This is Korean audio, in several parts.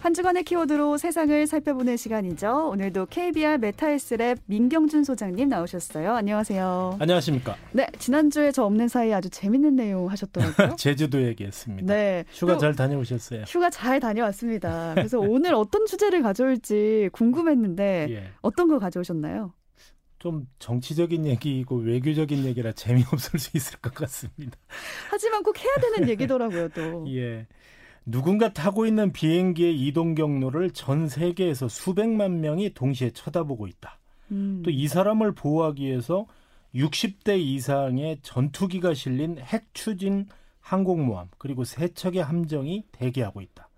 한 주간의 키워드로 세상을 살펴보는 시간이죠. 오늘도 KBR 메타헬스랩 민경준 소장님 나오셨어요. 안녕하세요. 안녕하십니까. 네, 지난주에 저 없는 사이에 아주 재밌는 내용 하셨더라고요. 제주도 얘기했습니다. 네. 휴가 잘 다녀오셨어요? 휴가 잘 다녀왔습니다. 그래서 오늘 어떤 주제를 가져올지 궁금했는데 예. 어떤 거 가져오셨나요? 좀 정치적인 얘기이고 외교적인 얘기라 재미없을 수 있을 것 같습니다. 하지만 꼭 해야 되는 얘기더라고요, 또. 예. 누군가 타고 있는 비행기의 이동 경로를 전 세계에서 수백만 명이 동시에 쳐다보고 있다. 음. 또이 사람을 보호하기 위해서 60대 이상의 전투기가 실린 핵 추진 항공모함 그리고 세 척의 함정이 대기하고 있다.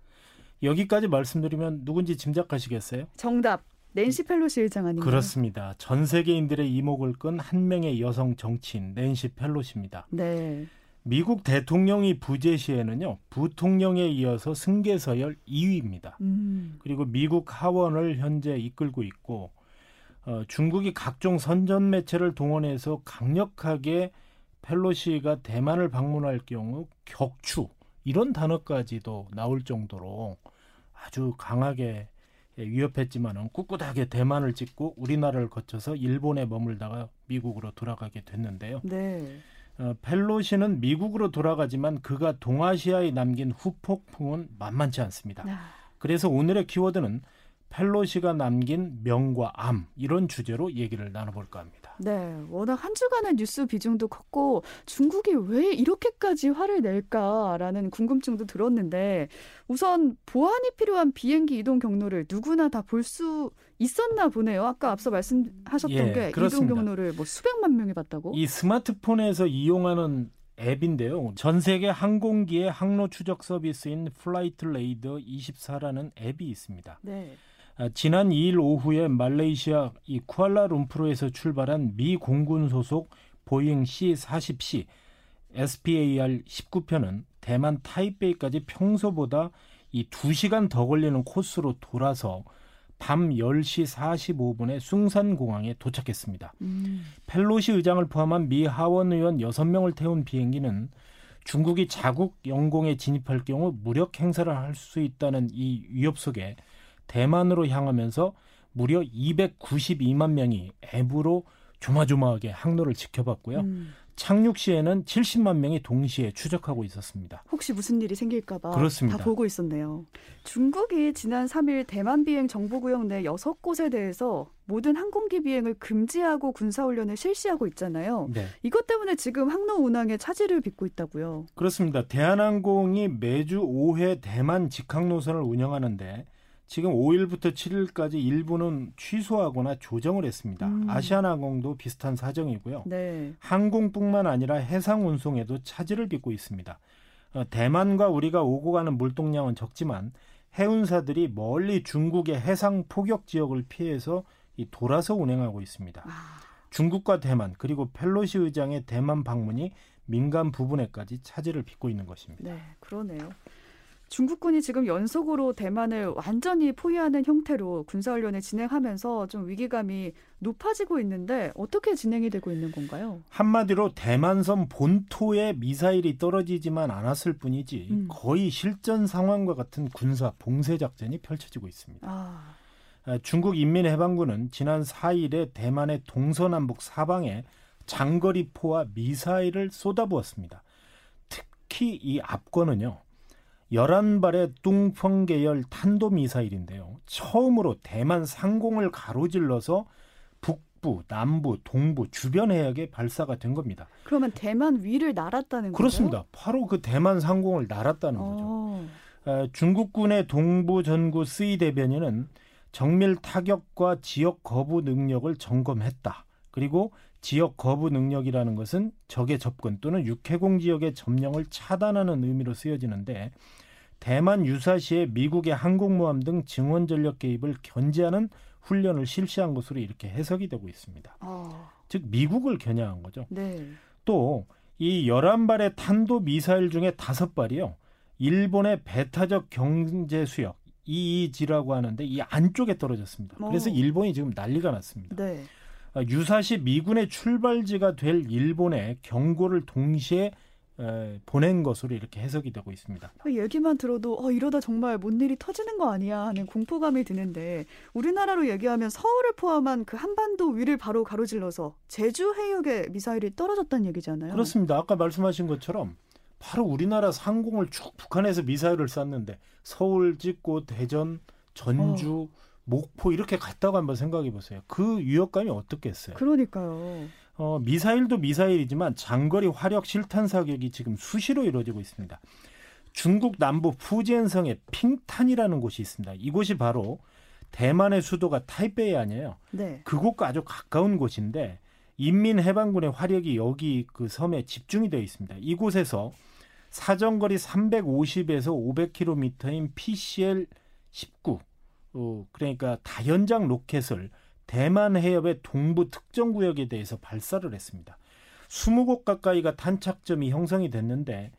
여기까지 말씀드리면 누군지 짐작하시겠어요? 정답. 낸시 펠로시 일장 아닌가요? 그렇습니다. 전 세계인들의 이목을 끈 한 명의 여성 정치인 낸시 펠로시입니다. 네. 미국 대통령이 부재 시에는요 부통령에 이어서 승계 서열 2위입니다. 음. 그리고 미국 하원을 현재 이끌고 있고 어, 중국이 각종 선전 매체를 동원해서 강력하게 펠로시가 대만을 방문할 경우 격추 이런 단어까지도 나올 정도로 아주 강하게 위협했지만은 꿋꿋하게 대만을 찍고 우리나라를 거쳐서 일본에 머물다가 미국으로 돌아가게 됐는데요. 네. 어, 펠로시는 미국으로 돌아가지만 그가 동아시아에 남긴 후폭풍은 만만치 않습니다. 아. 그래서 오늘의 키워드는 펠로시가 남긴 명과 암 이런 주제로 얘기를 나눠볼까 합니다. 네, 워낙 한 주간의 뉴스 비중도 컸고 중국이 왜 이렇게까지 화를 낼까라는 궁금증도 들었는데 우선 보안이 필요한 비행기 이동 경로를 누구나 다 볼 수 있었나 보네요. 아까 앞서 말씀하셨던 예, 게 그렇습니다. 이동 경로를 뭐 수백만 명이 봤다고? 이 스마트폰에서 이용하는 앱인데요. 전 세계 항공기의 항로 추적 서비스인 Flightradar24라는 앱이 있습니다. 네. 아, 지난 2일 오후에 말레이시아 이 쿠알라룸푸르에서 출발한 미 공군 소속 보잉 C-40C SPAR 19편은 대만 타이베이까지 평소보다 이 2시간 더 걸리는 코스로 돌아서 밤 10시 45분에 쑹산공항에 도착했습니다. 음. 펠로시 의장을 포함한 미 하원 의원 6명을 태운 비행기는 중국이 자국 영공에 진입할 경우 무력 행사를 할 수 있다는 이 위협 속에 대만으로 향하면서 무려 292만 명이 앱으로 조마조마하게 항로를 지켜봤고요. 음. 착륙 시에는 70만 명이 동시에 추적하고 있었습니다. 혹시 무슨 일이 생길까봐 그렇습니다. 다 보고 있었네요. 중국이 지난 3일 대만 비행 정보구역 내 6곳에 대해서 모든 항공기 비행을 금지하고 군사훈련을 실시하고 있잖아요. 네. 이것 때문에 지금 항로 운항에 차질을 빚고 있다고요. 그렇습니다. 대한항공이 매주 5회 대만 직항 노선을 운영하는데 지금 5일부터 7일까지 일부는 취소하거나 조정을 했습니다. 음. 아시아나항공도 비슷한 사정이고요. 네. 항공뿐만 아니라 해상 운송에도 차질을 빚고 있습니다. 어, 대만과 우리가 오고 가는 물동량은 적지만 해운사들이 멀리 중국의 해상 포격 지역을 피해서 이 돌아서 운행하고 있습니다. 아. 중국과 대만 그리고 펠로시 의장의 대만 방문이 민간 부분에까지 차질을 빚고 있는 것입니다. 네, 그러네요. 중국군이 지금 연속으로 대만을 완전히 포위하는 형태로 군사훈련을 진행하면서 좀 위기감이 높아지고 있는데 어떻게 진행이 되고 있는 건가요? 한마디로 대만섬 본토에 미사일이 떨어지지만 않았을 뿐이지 음. 거의 실전 상황과 같은 군사 봉쇄 작전이 펼쳐지고 있습니다. 아. 아 중국 인민해방군은 지난 4일에 대만의 동서남북 사방에 장거리 포와 미사일을 쏟아부었습니다. 특히 이 앞권은요. 11발의 뚱펑 계열 탄도 미사일인데요. 처음으로 대만 상공을 가로질러서 북부, 남부, 동부 주변 해역에 발사가 된 겁니다. 그러면 대만 위를 날았다는 거죠? 그렇습니다. 바로 그 대만 상공을 날았다는 어. 거죠. 어, 중국군의 동부 전구 스이 대변인은 정밀 타격과 지역 거부 능력을 점검했다. 그리고 지역 거부 능력이라는 것은 적의 접근 또는 육해공 지역의 점령을 차단하는 의미로 쓰여지는데 대만 유사시에 미국의 항공모함 등 증원 전력 개입을 견제하는 훈련을 실시한 것으로 이렇게 해석이 되고 있습니다. 어. 즉 미국을 겨냥한 거죠. 네. 또이 11발의 탄도 미사일 중에 5발이요. 일본의 배타적 경제 수역 EEG라고 하는데 이 안쪽에 떨어졌습니다. 그래서 어. 일본이 지금 난리가 났습니다. 네. 아, 유사시 미군의 출발지가 될 일본에 경고를 동시에 에, 보낸 것으로 이렇게 해석이 되고 있습니다. 그 얘기만 들어도 어, 이러다 정말 뭔 일이 터지는 거 아니야 하는 공포감이 드는데 우리나라로 얘기하면 서울을 포함한 그 한반도 위를 바로 가로질러서 제주 해역에 미사일이 떨어졌다는 얘기잖아요. 그렇습니다. 아까 말씀하신 것처럼 바로 우리나라 상공을 쭉 북한에서 미사일을 쐈는데 서울 찍고 대전, 전주, 어. 목포 이렇게 갔다고 한번 생각해 보세요. 그 위협감이 어떻겠어요? 그러니까요. 어, 미사일도 미사일이지만 장거리 화력 실탄 사격이 지금 수시로 이루어지고 있습니다. 중국 남부 푸젠성의 핑탄이라는 곳이 있습니다. 이곳이 바로 대만의 수도가 타이베이 아니에요. 네. 그곳과 아주 가까운 곳인데 인민해방군의 화력이 여기 그 섬에 집중이 되어 있습니다. 이곳에서 사정거리 350에서 500km인 PCL 19 어, 그러니까 다연장 로켓을 대만 해협의 동부 특정 구역에 대해서 발사를 했습니다. 20곳 가까이가 탄착점이 형성이 됐는데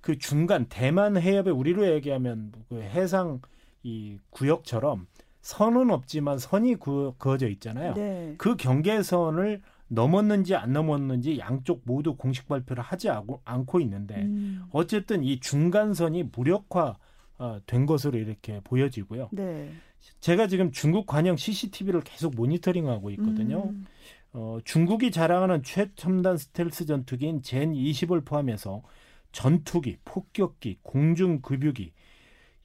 그 중간 대만 해협에 우리로 얘기하면 그 해상 이 구역처럼 선은 없지만 선이 구, 그어져 있잖아요. 네. 그 경계선을 넘었는지 안 넘었는지 양쪽 모두 공식 발표를 하지 않고 있는데 음. 어쨌든 이 중간선이 무력화 어, 된 것으로 이렇게 보여지고요. 네. 제가 지금 중국 관영 CCTV를 계속 모니터링하고 있거든요. 음. 어, 중국이 자랑하는 최첨단 스텔스 전투기인 젠 20을 포함해서 전투기, 폭격기, 공중급유기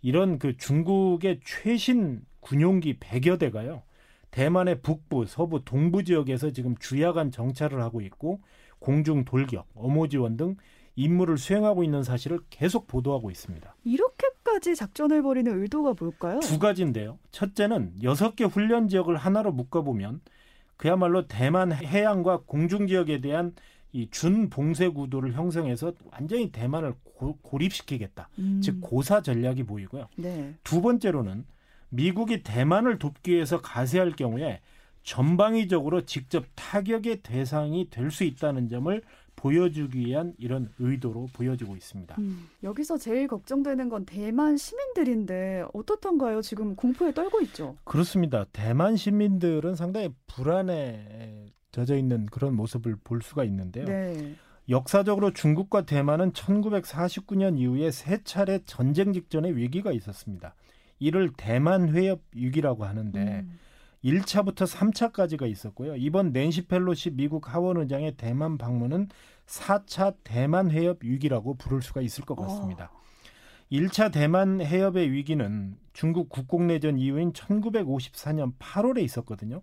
이런 그 중국의 최신 군용기 100여 대가요. 대만의 북부, 서부, 동부 지역에서 지금 주야간 정찰을 하고 있고 공중 돌격, 어모 지원 등 임무를 수행하고 있는 사실을 계속 보도하고 있습니다. 이렇게 까지 작전을 벌이는 의도가 뭘까요? 두 가지인데요. 첫째는 여섯 개 훈련 지역을 하나로 묶어보면 그야말로 대만 해양과 공중 지역에 대한 이 준봉쇄 구도를 형성해서 완전히 대만을 고, 립시키겠다. 음. 즉 고사 전략이 보이고요. 네. 두 번째로는 미국이 대만을 돕기 위해서 가세할 경우에 전방위적으로 직접 타격의 대상이 될 수 있다는 점을 보여주기 위한 이런 의도로 보여지고 있습니다. 음, 여기서 제일 걱정되는 건 대만 시민들인데 어떻던가요? 지금 공포에 떨고 있죠. 그렇습니다. 대만 시민들은 상당히 불안에 젖어 있는 그런 모습을 볼 수가 있는데요. 네. 역사적으로 중국과 대만은 1949년 이후에 세 차례 전쟁 직전의 위기가 있었습니다. 이를 대만 해협 위기라고 하는데 음. 1차부터 3차까지가 있었고요. 이번 낸시 펠로시 미국 하원 의장의 대만 방문은 4차 대만 해협 위기라고 부를 수가 있을 것 같습니다. 어. 1차 대만 해협의 위기는 중국 국공내전 이후인 1954년 8월에 있었거든요.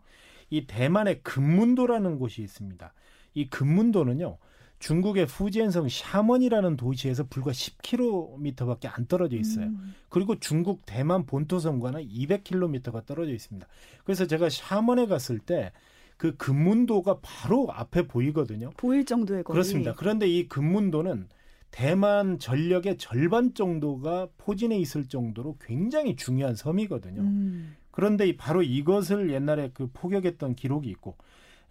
이 대만의 금문도라는 곳이 있습니다. 이 금문도는요. 중국의 후지엔성 샤먼이라는 도시에서 불과 10km밖에 안 떨어져 있어요. 음. 그리고 중국 대만 본토섬과는 200km가 떨어져 있습니다. 그래서 제가 샤먼에 갔을 때 그 금문도가 바로 앞에 보이거든요. 보일 정도의 거리. 그렇습니다. 그런데 이 금문도는 대만 전력의 절반 정도가 포진해 있을 정도로 굉장히 중요한 섬이거든요. 음. 그런데 바로 이것을 옛날에 그 포격했던 기록이 있고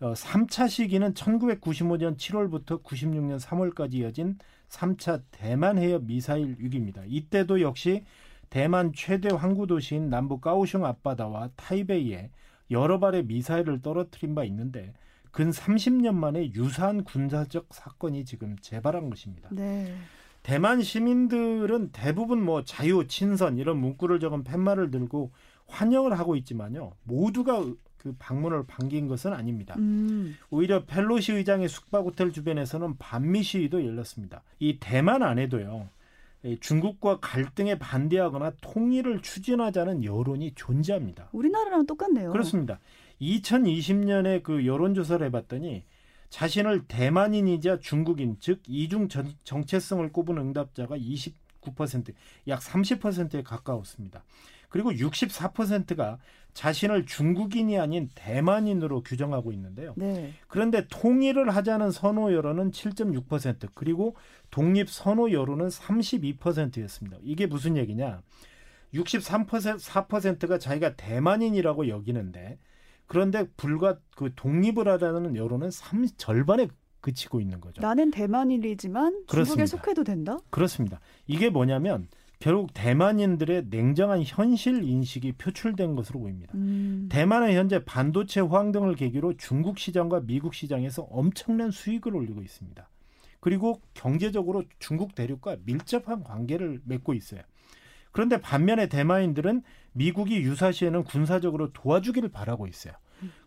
어, 3차 시기는 1995년 7월부터 96년 3월까지 이어진 3차 대만 해협 미사일 위기입니다. 이때도 역시 대만 최대 항구 도시인 남부 까오슝 앞바다와 타이베이에 여러 발의 미사일을 떨어뜨린 바 있는데 근 30년 만에 유사한 군사적 사건이 지금 재발한 것입니다. 네. 대만 시민들은 대부분 뭐 자유, 친선 이런 문구를 적은 팻말을 들고 환영을 하고 있지만요. 모두가 그 방문을 반긴 것은 아닙니다. 음. 오히려 펠로시 의장의 숙박 호텔 주변에서는 반미 시위도 열렸습니다. 이 대만 안에도요. 중국과 갈등에 반대하거나 통일을 추진하자는 여론이 존재합니다. 우리나라랑 똑같네요. 그렇습니다. 2020년에 그 여론조사를 해봤더니 자신을 대만인이자 중국인 즉 이중 정체성을 꼽은 응답자가 29%, 약 30%에 가까웠습니다. 그리고 64%가 자신을 중국인이 아닌 대만인으로 규정하고 있는데요. 네. 그런데 통일을 하자는 선호 여론은 7.6% 그리고 독립 선호 여론은 32%였습니다. 이게 무슨 얘기냐? 63% 4%가 자기가 대만인이라고 여기는데 그런데 불과 그 독립을 하자는 여론은 3, 절반에 그치고 있는 거죠. 나는 대만인이지만 중국에 그렇습니다. 속해도 된다? 그렇습니다. 이게 뭐냐면 결국 대만인들의 냉정한 현실 인식이 표출된 것으로 보입니다. 음. 대만은 현재 반도체 호황 등을 계기로 중국 시장과 미국 시장에서 엄청난 수익을 올리고 있습니다. 그리고 경제적으로 중국 대륙과 밀접한 관계를 맺고 있어요. 그런데 반면에 대만인들은 미국이 유사시에는 군사적으로 도와주기를 바라고 있어요.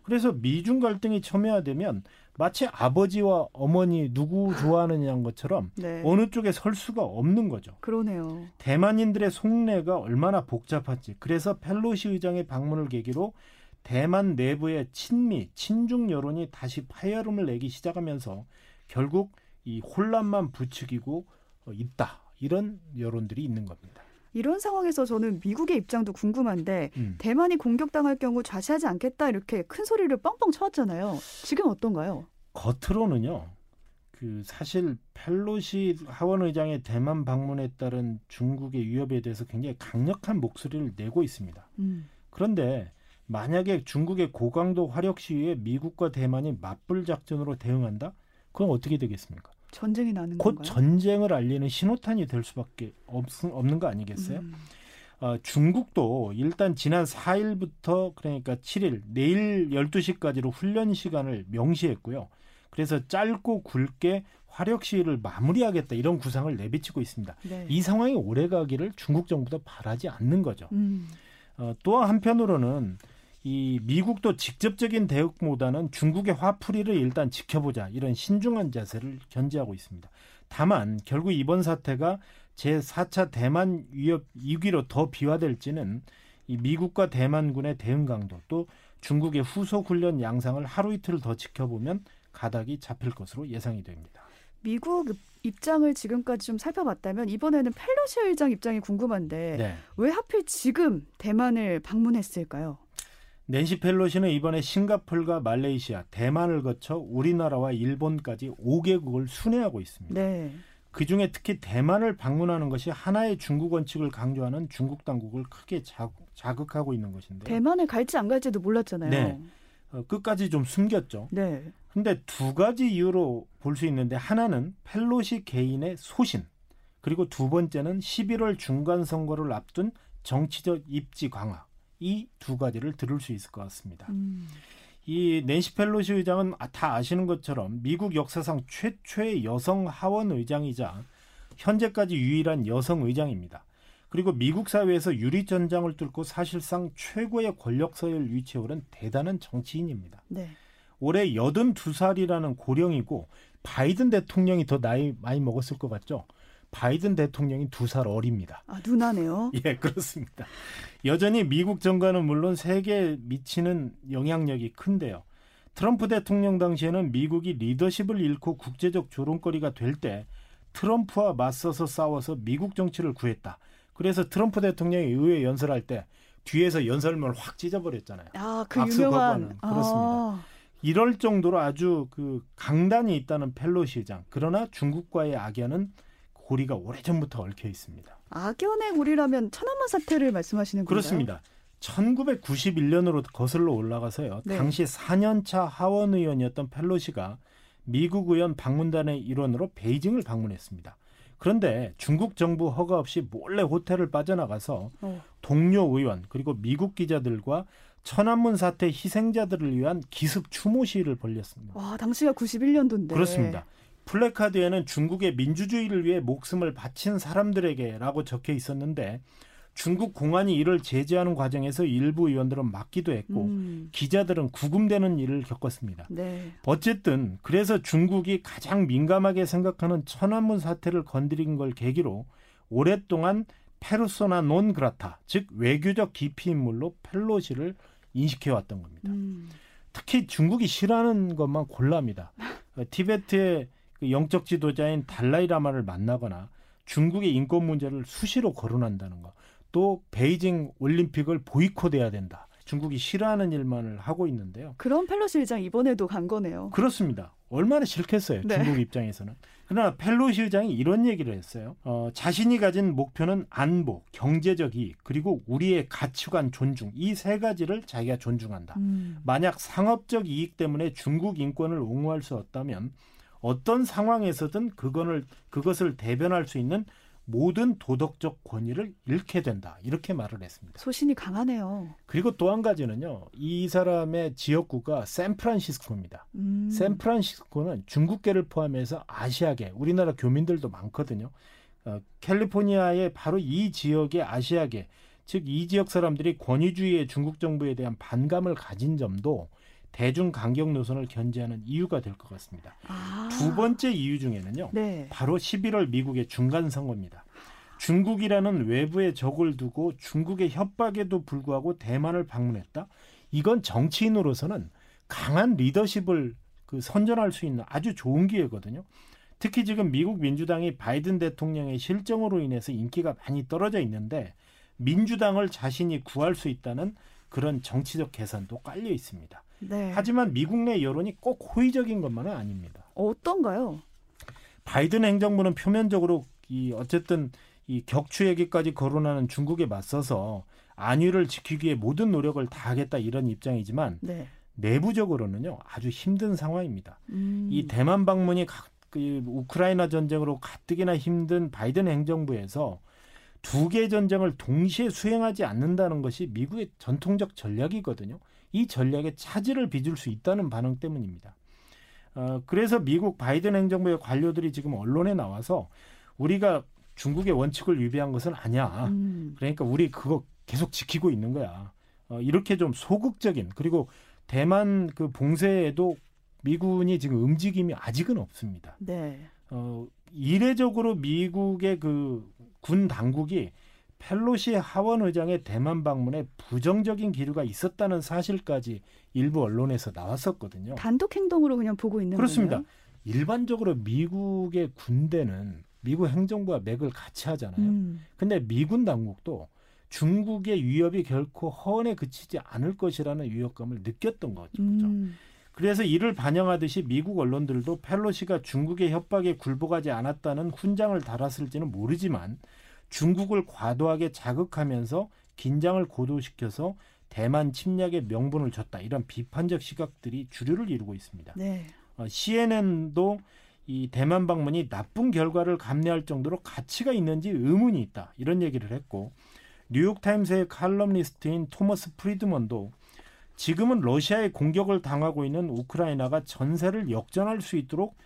그래서 미중 갈등이 첨예화되면 마치 아버지와 어머니 누구 좋아하느냐는 것처럼 네. 어느 쪽에 설 수가 없는 거죠. 그러네요. 대만인들의 속내가 얼마나 복잡한지 그래서 펠로시 의장의 방문을 계기로 대만 내부의 친미, 친중 여론이 다시 파열음을 내기 시작하면서 결국 이 혼란만 부추기고 있다. 이런 여론들이 있는 겁니다. 이런 상황에서 저는 미국의 입장도 궁금한데 음. 대만이 공격당할 경우 좌시하지 않겠다 이렇게 큰 소리를 뻥뻥 쳐왔잖아요. 지금 어떤가요? 겉으로는요. 그 사실 펠로시 하원 의장의 대만 방문에 따른 중국의 위협에 대해서 굉장히 강력한 목소리를 내고 있습니다. 음. 그런데 만약에 중국의 고강도 화력 시위에 미국과 대만이 맞불 작전으로 대응한다? 그럼 어떻게 되겠습니까? 전쟁이 나는 곧 건가요? 전쟁을 알리는 신호탄이 될 수밖에 없, 없는 거 아니겠어요? 음. 어, 중국도 일단 지난 4일부터 그러니까 7일 내일 12시까지로 훈련 시간을 명시했고요. 그래서 짧고 굵게 화력 시위를 마무리하겠다 이런 구상을 내비치고 있습니다. 네. 이 상황이 오래 가기를 중국 정부도 바라지 않는 거죠. 음. 어, 또 한편으로는 이 미국도 직접적인 대응보다는 중국의 화풀이를 일단 지켜보자 이런 신중한 자세를 견지하고 있습니다. 다만 결국 이번 사태가 제4차 대만 위협 위기로 더 비화될지는 이 미국과 대만군의 대응 강도 또 중국의 후속 훈련 양상을 하루 이틀 더 지켜보면 가닥이 잡힐 것으로 예상이 됩니다. 미국 입장을 지금까지 좀 살펴봤다면 이번에는 펠로시 의장 입장이 궁금한데 네. 왜 하필 지금 대만을 방문했을까요? 낸시 펠로시는 이번에 싱가폴과 말레이시아, 대만을 거쳐 우리나라와 일본까지 5개국을 순회하고 있습니다. 네. 그 중에 특히 대만을 방문하는 것이 하나의 중국 원칙을 강조하는 중국 당국을 크게 자극, 하고 있는 것인데. 대만에 갈지 안 갈지도 몰랐잖아요. 네. 어, 끝까지 좀 숨겼죠. 네. 근데 두 가지 이유로 볼 수 있는데 하나는 펠로시 개인의 소신 그리고 두 번째는 11월 중간 선거를 앞둔 정치적 입지 강화. 이 두 가지를 들을 수 있을 것 같습니다. 음. 이 낸시 펠로시 의장은 아, 다 아시는 것처럼 미국 역사상 최초의 여성 하원 의장이자 현재까지 유일한 여성 의장입니다. 그리고 미국 사회에서 유리 전장을 뚫고 사실상 최고의 권력서열 위치에 오른 대단한 정치인입니다. 네. 올해 82살이라는 고령이고 바이든 대통령이 더 나이 많이 먹었을 것 같죠? 바이든 대통령이 두 살 어립니다. 아, 누나네요. 예, 그렇습니다. 여전히 미국 정가는 물론 세계에 미치는 영향력이 큰데요. 트럼프 대통령 당시에는 미국이 리더십을 잃고 국제적 조롱거리가 될 때 트럼프와 맞서서 싸워서 미국 정치를 구했다. 그래서 트럼프 대통령이 의회 연설할 때 뒤에서 연설문을 확 찢어버렸잖아요. 아, 그 유명한 그렇습니다. 아. 이럴 정도로 아주 그 강단이 있다는 펠로시 장. 그러나 중국과의 악연은 고리가 오래전부터 얽혀 있습니다. 악연의 고리라면 천안문 사태를 말씀하시는 건가요? 그렇습니다. 1991년으로 거슬러 올라가서요. 네. 당시 4년차 하원 의원이었던 펠로시가 미국 의원 방문단의 일원으로 베이징을 방문했습니다. 그런데 중국 정부 허가 없이 몰래 호텔을 빠져나가서 어. 동료 의원 그리고 미국 기자들과 천안문 사태 희생자들을 위한 기습 추모 시위를 벌렸습니다. 와, 당시가 91년도인데. 그렇습니다. 플래카드에는 중국의 민주주의를 위해 목숨을 바친 사람들에게라고 적혀 있었는데 중국 공안이 이를 제재하는 과정에서 일부 의원들은 막기도 했고 음. 기자들은 구금되는 일을 겪었습니다. 네. 어쨌든 그래서 중국이 가장 민감하게 생각하는 천안문 사태를 건드린 걸 계기로 오랫동안 페르소나 논 그라타 즉 외교적 기피 인물로 펠로시를 인식해 왔던 겁니다. 음. 특히 중국이 싫어하는 것만 골랍니다. 티베트의 그 영적 지도자인 달라이라마를 만나거나 중국의 인권 문제를 수시로 거론한다는 거. 또 베이징 올림픽을 보이콧해야 된다. 중국이 싫어하는 일만을 하고 있는데요. 그런 펠로시 의장 이번에도 간 거네요. 그렇습니다. 얼마나 싫겠어요. 네. 중국 입장에서는. 그러나 펠로시 의장이 이런 얘기를 했어요. 어, 자신이 가진 목표는 안보, 경제적 이익, 그리고 우리의 가치관 존중 이 세 가지를 자기가 존중한다. 음. 만약 상업적 이익 때문에 중국 인권을 옹호할 수 없다면 어떤 상황에서든 그거를 그것을 대변할 수 있는 모든 도덕적 권위를 잃게 된다. 이렇게 말을 했습니다. 소신이 강하네요. 그리고 또 한 가지는요. 이 사람의 지역구가 샌프란시스코입니다. 음. 샌프란시스코는 중국계를 포함해서 아시아계, 우리나라 교민들도 많거든요. 어, 캘리포니아의 바로 이 지역의 아시아계, 즉 이 지역 사람들이 권위주의의 중국 정부에 대한 반감을 가진 점도 대중 강경 노선을 견제하는 이유가 될 것 같습니다. 아. 두 번째 이유 중에는요. 네. 바로 11월 미국의 중간 선거입니다. 중국이라는 외부의 적을 두고 중국의 협박에도 불구하고 대만을 방문했다. 이건 정치인으로서는 강한 리더십을 그 선전할 수 있는 아주 좋은 기회거든요. 특히 지금 미국 민주당이 바이든 대통령의 실정으로 인해서 인기가 많이 떨어져 있는데 민주당을 자신이 구할 수 있다는 그런 정치적 계산도 깔려 있습니다. 네. 하지만 미국 내 여론이 꼭 호의적인 것만은 아닙니다. 어떤가요? 바이든 행정부는 표면적으로 이 어쨌든 이 격추 얘기까지 거론하는 중국에 맞서서 안위를 지키기 위해 모든 노력을 다하겠다 이런 입장이지만 네. 내부적으로는요 아주 힘든 상황입니다. 음. 이 대만 방문이 각, 그 우크라이나 전쟁으로 가뜩이나 힘든 바이든 행정부에서 두 개의 전쟁을 동시에 수행하지 않는다는 것이 미국의 전통적 전략이거든요. 이 전략에 차질을 빚을 수 있다는 반응 때문입니다. 어, 그래서 미국 바이든 행정부의 관료들이 지금 언론에 나와서 우리가 중국의 원칙을 위배한 것은 아니야. 음. 그러니까 우리 그거 계속 지키고 있는 거야. 어, 이렇게 좀 소극적인 그리고 대만 그 봉쇄에도 미군이 지금 움직임이 아직은 없습니다. 네. 어, 이례적으로 미국의 그 군 당국이 펠로시 하원 의장의 대만 방문에 부정적인 기류가 있었다는 사실까지 일부 언론에서 나왔었거든요. 단독 행동으로 그냥 보고 있는 그렇습니다. 거네요? 일반적으로 미국의 군대는 미국 행정부와 맥을 같이 하잖아요. 음. 근데 미군 당국도 중국의 위협이 결코 허언에 그치지 않을 것이라는 위협감을 느꼈던 거죠. 음. 그래서 이를 반영하듯이 미국 언론들도 펠로시가 중국의 협박에 굴복하지 않았다는 훈장을 달았을지는 모르지만 중국을 과도하게 자극하면서 긴장을 고도시켜서 대만 침략의 명분을 줬다. 이런 비판적 시각들이 주류를 이루고 있습니다. 네. 어, CNN도 이 대만 방문이 나쁜 결과를 감내할 정도로 가치가 있는지 의문이 있다. 이런 얘기를 했고 뉴욕타임스의 칼럼니스트인 토머스 프리드먼도 지금은 러시아의 공격을 당하고 있는 우크라이나가 전세를 역전할 수 있도록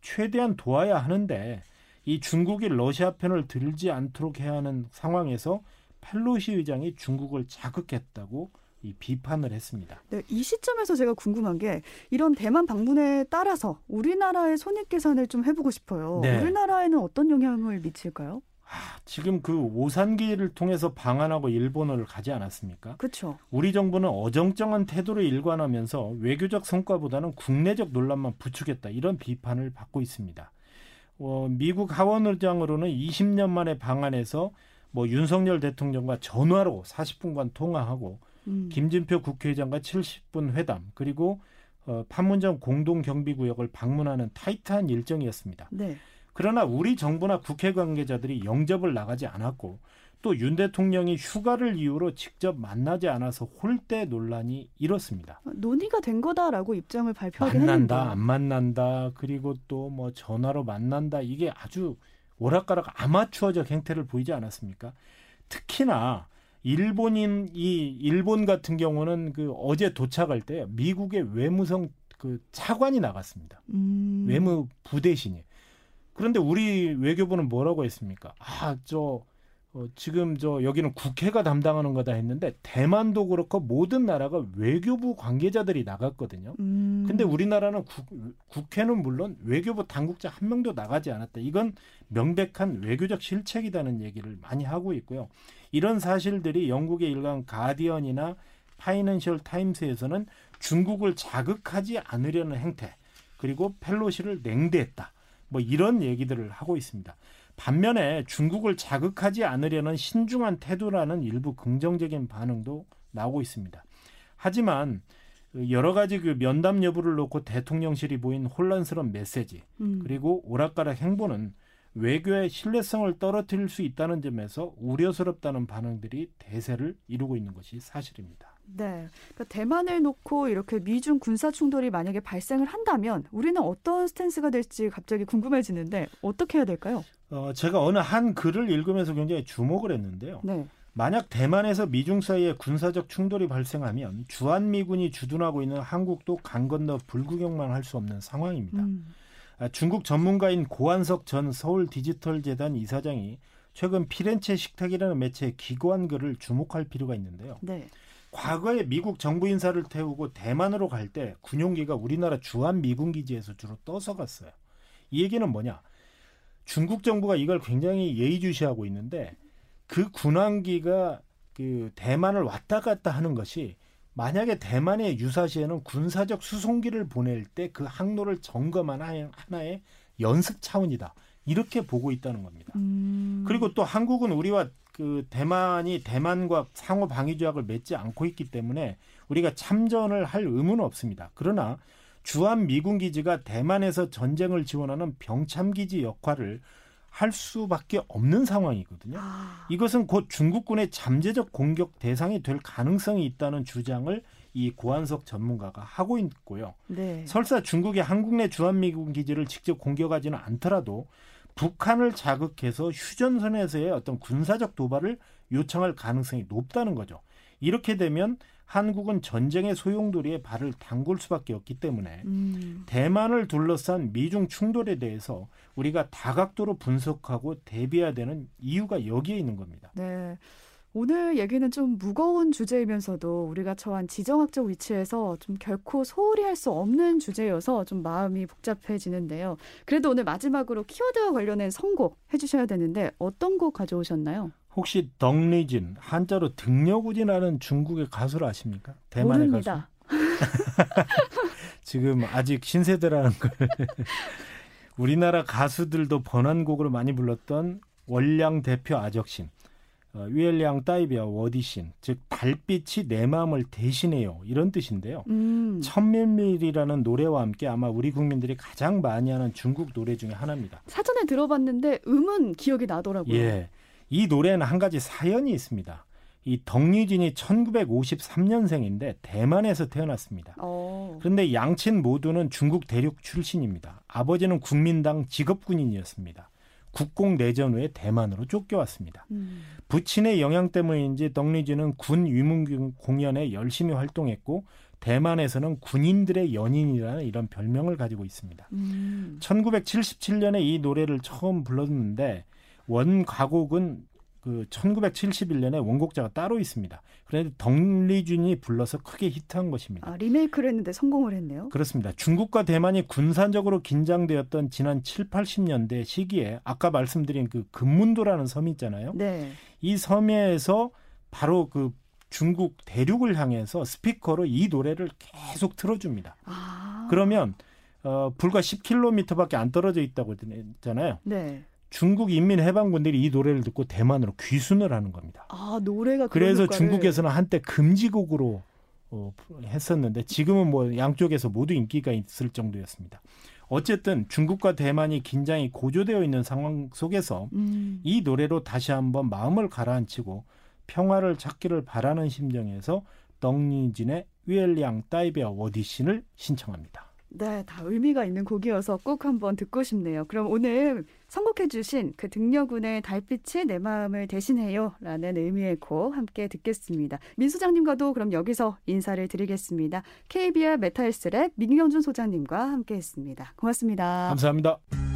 최대한 도와야 하는데 이 중국이 러시아 편을 들지 않도록 해야 하는 상황에서 펠로시 의장이 중국을 자극했다고 이 비판을 했습니다. 네, 이 시점에서 제가 궁금한 게 이런 대만 방문에 따라서 우리나라의 손익 계산을 좀 해보고 싶어요. 네. 우리나라에는 어떤 영향을 미칠까요? 아, 지금 그 오산기를 통해서 방한하고 일본을 가지 않았습니까? 그렇죠. 우리 정부는 어정쩡한 태도를 일관하면서 외교적 성과보다는 국내적 논란만 부추겼다 이런 비판을 받고 있습니다. 어, 미국 하원 의장으로는 20년 만에 방한해서 뭐 윤석열 대통령과 전화로 40분간 통화하고 음. 김진표 국회의장과 70분 회담 그리고 어, 판문점 공동 경비 구역을 방문하는 타이트한 일정이었습니다. 네. 그러나 우리 정부나 국회 관계자들이 영접을 나가지 않았고 또 윤 대통령이 휴가를 이유로 직접 만나지 않아서 홀대 논란이 일었습니다. 논의가 된 거다라고 입장을 발표하긴 만난다, 했는데. 안 만난다, 그리고 또 뭐 전화로 만난다 이게 아주 오락가락 아마추어적 행태를 보이지 않았습니까? 특히나 일본인 이 일본 같은 경우는 그 어제 도착할 때 미국의 외무성 그 차관이 나갔습니다. 음. 외무 부대신이. 그런데 우리 외교부는 뭐라고 했습니까? 아, 저 어, 지금 저 여기는 국회가 담당하는 거다 했는데 대만도 그렇고 모든 나라가 외교부 관계자들이 나갔거든요. 음. 근데 우리나라는 국, 국회는 물론 외교부 당국자 한 명도 나가지 않았다. 이건 명백한 외교적 실책이라는 얘기를 많이 하고 있고요. 이런 사실들이 영국의 일간 가디언이나 파이낸셜 타임스에서는 중국을 자극하지 않으려는 행태 그리고 펠로시를 냉대했다. 뭐 이런 얘기들을 하고 있습니다. 반면에 중국을 자극하지 않으려는 신중한 태도라는 일부 긍정적인 반응도 나오고 있습니다. 하지만 여러 가지 그 면담 여부를 놓고 대통령실이 보인 혼란스러운 메시지 음. 그리고 오락가락 행보는 외교의 신뢰성을 떨어뜨릴 수 있다는 점에서 우려스럽다는 반응들이 대세를 이루고 있는 것이 사실입니다. 네. 그러니까 대만을 놓고 이렇게 미중 군사 충돌이 만약에 발생을 한다면 우리는 어떤 스탠스가 될지 갑자기 궁금해지는데 어떻게 해야 될까요? 어, 제가 어느 한 글을 읽으면서 굉장히 주목을 했는데요. 네. 만약 대만에서 미중 사이에 군사적 충돌이 발생하면 주한미군이 주둔하고 있는 한국도 강 건너 불구경만 할 수 없는 상황입니다. 음. 아, 중국 전문가인 고한석 전 서울 디지털 재단 이사장이 최근 피렌체 식탁이라는 매체에 기고한 글을 주목할 필요가 있는데요. 네. 과거에 미국 정부 인사를 태우고 대만으로 갈 때 군용기가 우리나라 주한 미군 기지에서 주로 떠서 갔어요. 이 얘기는 뭐냐? 중국 정부가 이걸 굉장히 예의주시하고 있는데 그 군함기가 그 대만을 왔다 갔다 하는 것이 만약에 대만의 유사시에는 군사적 수송기를 보낼 때 그 항로를 점검하는 하나의 연습 차원이다. 이렇게 보고 있다는 겁니다. 음. 그리고 또 한국은 우리와 그 대만이 대만과 상호 방위 조약을 맺지 않고 있기 때문에 우리가 참전을 할 의무는 없습니다. 그러나 주한 미군 기지가 대만에서 전쟁을 지원하는 병참 기지 역할을 할 수밖에 없는 상황이거든요. 아. 이것은 곧 중국군의 잠재적 공격 대상이 될 가능성이 있다는 주장을 이 고한석 전문가가 하고 있고요. 네. 설사 중국의 한국 내 주한미군 기지를 직접 공격하지는 않더라도 북한을 자극해서 휴전선에서의 어떤 군사적 도발을 요청할 가능성이 높다는 거죠. 이렇게 되면 한국은 전쟁의 소용돌이에 발을 담글 수밖에 없기 때문에 음. 대만을 둘러싼 미중 충돌에 대해서 우리가 다각도로 분석하고 대비해야 되는 이유가 여기에 있는 겁니다. 네. 오늘 얘기는 좀 무거운 주제이면서도 우리가 처한 지정학적 위치에서 좀 결코 소홀히 할 수 없는 주제여서 좀 마음이 복잡해지는데요. 그래도 오늘 마지막으로 키워드와 관련된 선곡 해주셔야 되는데 어떤 곡 가져오셨나요? 혹시 덕리진 한자로 등려구진하는 중국의 가수를 아십니까? 대만의 모릅니다. 가수. 지금 아직 신세대라는 걸 우리나라 가수들도 번안곡으로 많이 불렀던 원량 대표 아적신 어, 위엘량 따이비아 워디신 즉 달빛이 내 마음을 대신해요 이런 뜻인데요. 음. 천밀밀이라는 노래와 함께 아마 우리 국민들이 가장 많이 하는 중국 노래 중에 하나입니다. 사전에 들어봤는데 음은 기억이 나더라고요. 예. 이 노래는 한 가지 사연이 있습니다. 이 덕유진이 1953년생인데 대만에서 태어났습니다. 어. 그런데 양친 모두는 중국 대륙 출신입니다. 아버지는 국민당 직업군인이었습니다. 국공 내전 후에 대만으로 쫓겨왔습니다. 음. 부친의 영향 때문인지 덕리진은 군 위문 공연에 열심히 활동했고 대만에서는 군인들의 연인이라는 이런 별명을 가지고 있습니다. 음. 1977년에 이 노래를 처음 불렀는데 원 가곡은 그 1971년에 원곡자가 따로 있습니다. 그런데 덕리준이 불러서 크게 히트한 것입니다. 아, 리메이크를 했는데 성공을 했네요. 그렇습니다. 중국과 대만이 군사적으로 긴장되었던 지난 7, 80년대 시기에 아까 말씀드린 그 금문도라는 섬이 있잖아요. 네. 이 섬에서 바로 그 중국 대륙을 향해서 스피커로 이 노래를 계속 틀어줍니다. 아. 그러면 어, 불과 10km밖에 안 떨어져 있다고 했잖아요. 네. 중국 인민해방군들이 이 노래를 듣고 대만으로 귀순을 하는 겁니다. 아, 노래가 그래서 효과를... 중국에서는 한때 금지곡으로 어, 했었는데 지금은 뭐 양쪽에서 모두 인기가 있을 정도였습니다. 어쨌든 중국과 대만이 긴장이 고조되어 있는 상황 속에서 음. 이 노래로 다시 한번 마음을 가라앉히고 평화를 찾기를 바라는 심정에서 덩니진의 위엘량 따이베어 워디신을 신청합니다. 네, 다 의미가 있는 곡이어서 꼭 한번 듣고 싶네요. 그럼 오늘 선곡해주신 그 등려군의 달빛이 내 마음을 대신해요 라는 의미의 곡 함께 듣겠습니다. 민 소장님과도 그럼 여기서 인사를 드리겠습니다. KBR 메탈스랩 민경준 소장님과 함께 했습니다. 고맙습니다. 감사합니다.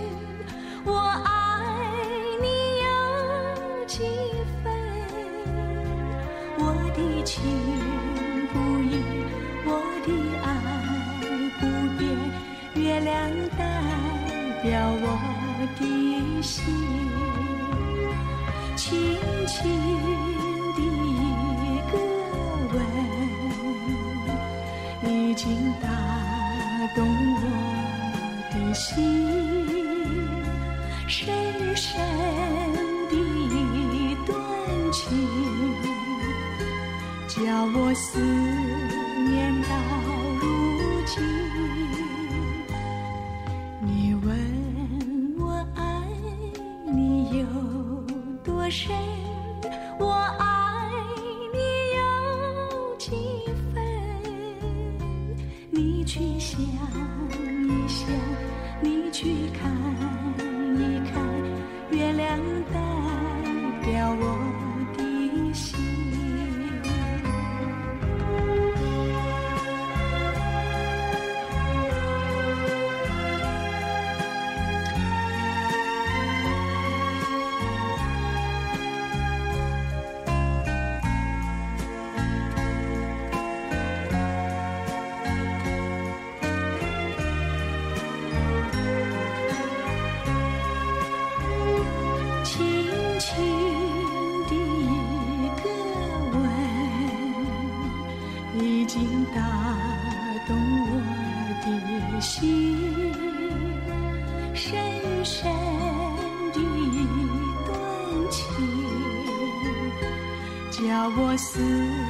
一生的一段情，叫我思念到如今。我思。